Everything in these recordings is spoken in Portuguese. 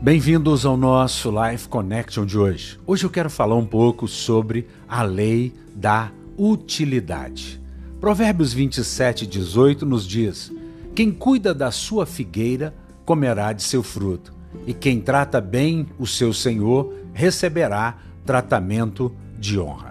Bem-vindos ao nosso Life Connection de hoje. Hoje eu quero falar um pouco sobre a lei da utilidade. Provérbios 27, 18 nos diz: Quem cuida da sua figueira comerá de seu fruto, e quem trata bem o seu senhor receberá tratamento de honra.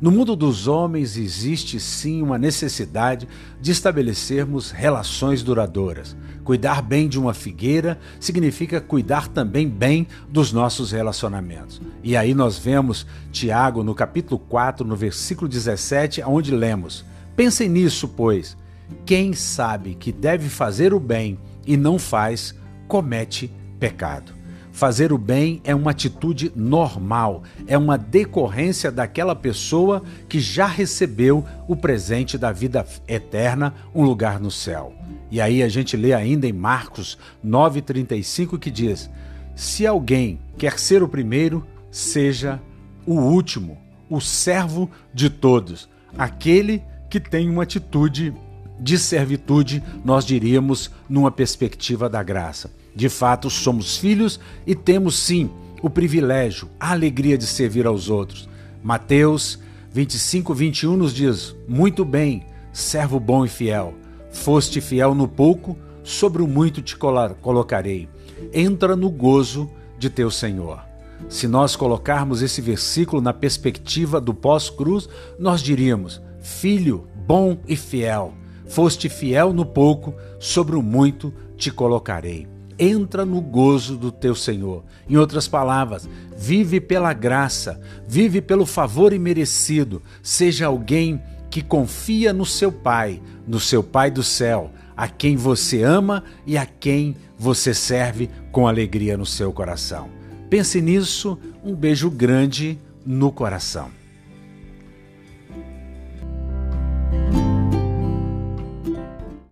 No mundo dos homens existe sim uma necessidade de estabelecermos relações duradouras. Cuidar bem de uma figueira significa cuidar também bem dos nossos relacionamentos. E aí nós vemos Tiago no capítulo 4, no versículo 17, onde lemos: Pensem nisso, pois. Quem sabe que deve fazer o bem e não faz, comete pecado. Fazer o bem é uma atitude normal, é uma decorrência daquela pessoa que já recebeu o presente da vida eterna, um lugar no céu. E aí a gente lê ainda em Marcos 9,35 que diz: Se alguém quer ser o primeiro, seja o último, o servo de todos, aquele que tem uma atitude de servitude, nós diríamos, numa perspectiva da graça. De fato, somos filhos e temos sim o privilégio, a alegria de servir aos outros. Mateus 25, 21 nos diz: Muito bem, servo bom e fiel. Foste fiel no pouco, sobre o muito te colocarei. Entra no gozo de teu Senhor. Se nós colocarmos esse versículo na perspectiva do pós-cruz, nós diríamos: Filho bom e fiel, foste fiel no pouco, sobre o muito te colocarei entra no gozo do teu Senhor. Em outras palavras, vive pela graça, vive pelo favor imerecido, seja alguém que confia no seu Pai, no seu Pai do céu, a quem você ama e a quem você serve com alegria no seu coração. Pense nisso, um beijo grande no coração.